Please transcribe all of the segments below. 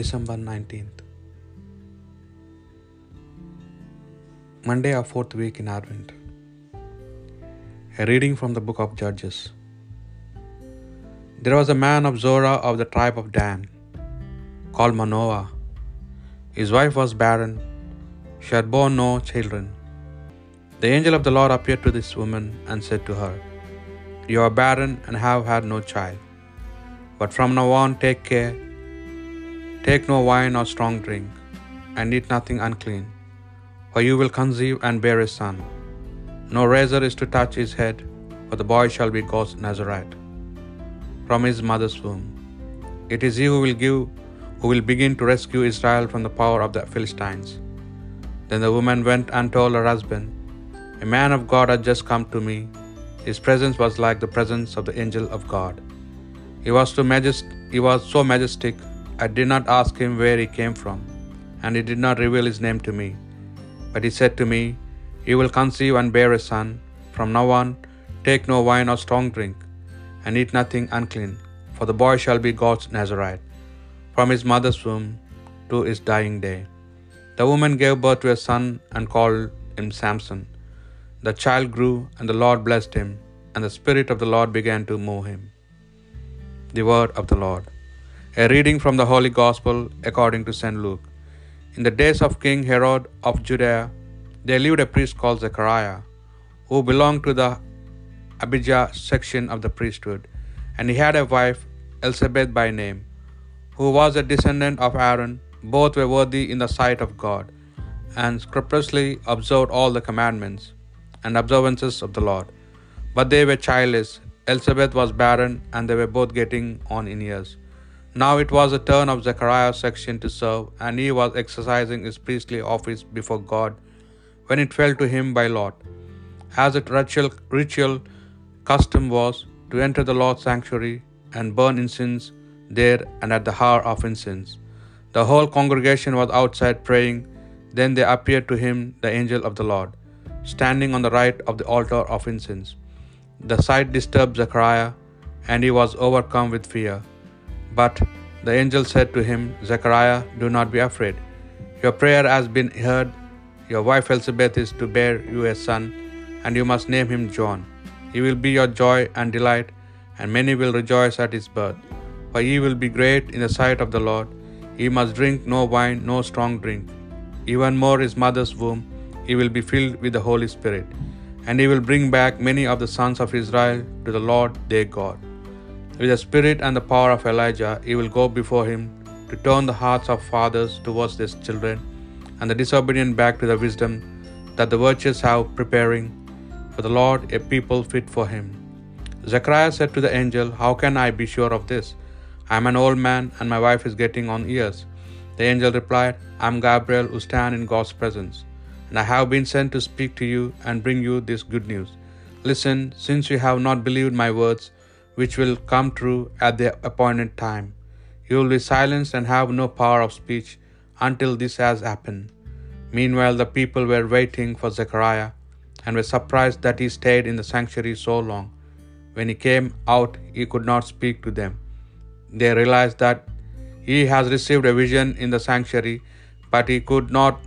December 19th. Monday, our fourth week in Advent. A reading from the book of Judges. There was a man of Zorah of the tribe of Dan, called Manoah. His wife was barren, she had borne no children. The angel of the Lord appeared to this woman and said to her, You are barren and have had no child. But from now on, take care. Take no wine or strong drink, and eat nothing unclean, for you will conceive and bear a son. No razor is to touch his head, for the boy shall be God's Nazarite from his mother's womb. It is he who will give, who will begin to rescue Israel from the power of the Philistines. Then the woman went and told her husband, A man of God had just come to me. His presence was like the presence of the angel of God. He was majest- he was so majestic, I did not ask him where he came from, and he did not reveal his name to me. But he said to me, You will conceive and bear a son. From now on, take no wine or strong drink, and eat nothing unclean, for the boy shall be God's Nazarite, from his mother's womb to his dying day. The woman gave birth to a son and called him Samson. The child grew, and the Lord blessed him, and the Spirit of the Lord began to move him. The word of the Lord. A reading from the Holy Gospel according to St. Luke. In the days of King Herod of Judea, there lived a priest called Zechariah, who belonged to the Abijah section of the priesthood, and he had a wife, Elizabeth by name, who was a descendant of Aaron. Both were worthy in the sight of God, and scrupulously observed all the commandments and observances of the Lord. But they were childless. Elizabeth was barren, and they were both getting on in years. Now it was the turn of Zechariah's section to serve, and he was exercising his priestly office before God when it fell to him by lot, as a ritual, ritual custom was, to enter the Lord's sanctuary and burn incense there and at the hour of incense. The whole congregation was outside praying. Then there appeared to him the angel of the Lord, standing on the right of the altar of incense. The sight disturbed Zechariah, and he was overcome with fear. But the angel said to him, Zechariah, do not be afraid. Your prayer has been heard. Your wife Elizabeth is to bear you a son, and you must name him John. He will be your joy and delight, and many will rejoice at his birth. For he will be great in the sight of the Lord. He must drink no wine, no strong drink. Even more his mother's womb, he will be filled with the Holy Spirit. And he will bring back many of the sons of Israel to the Lord their God. With the spirit and the power of Elijah, he will go before him to turn the hearts of fathers towards their children, and the disobedient back to the wisdom that the virtuous have preparing for the Lord a people fit for him. Zechariah said to the angel, How can I be sure of this? I am an old man, and my wife is getting on years. The angel replied, I am Gabriel, who stand in God's presence, and I have been sent to speak to you and bring you this good news. Listen, since you have not believed my words, which will come true at the appointed time. You will be silenced and have no power of speech until this has happened. Meanwhile, the people were waiting for Zechariah and were surprised that he stayed in the sanctuary so long. When he came out, he could not speak to them. They realized that he has received a vision in the sanctuary, but he could not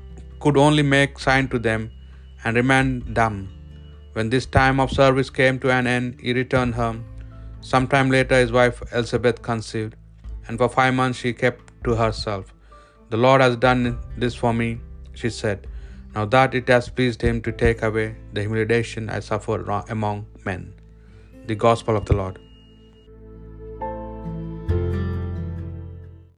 could only make sign to them and remained dumb. When this time of service came to an end, he returned home. Some time later, his wife Elizabeth conceived, and for five months she kept to herself. The Lord has done this for me, she said, now that it has pleased him to take away the humiliation I suffered among men. The Gospel of the Lord.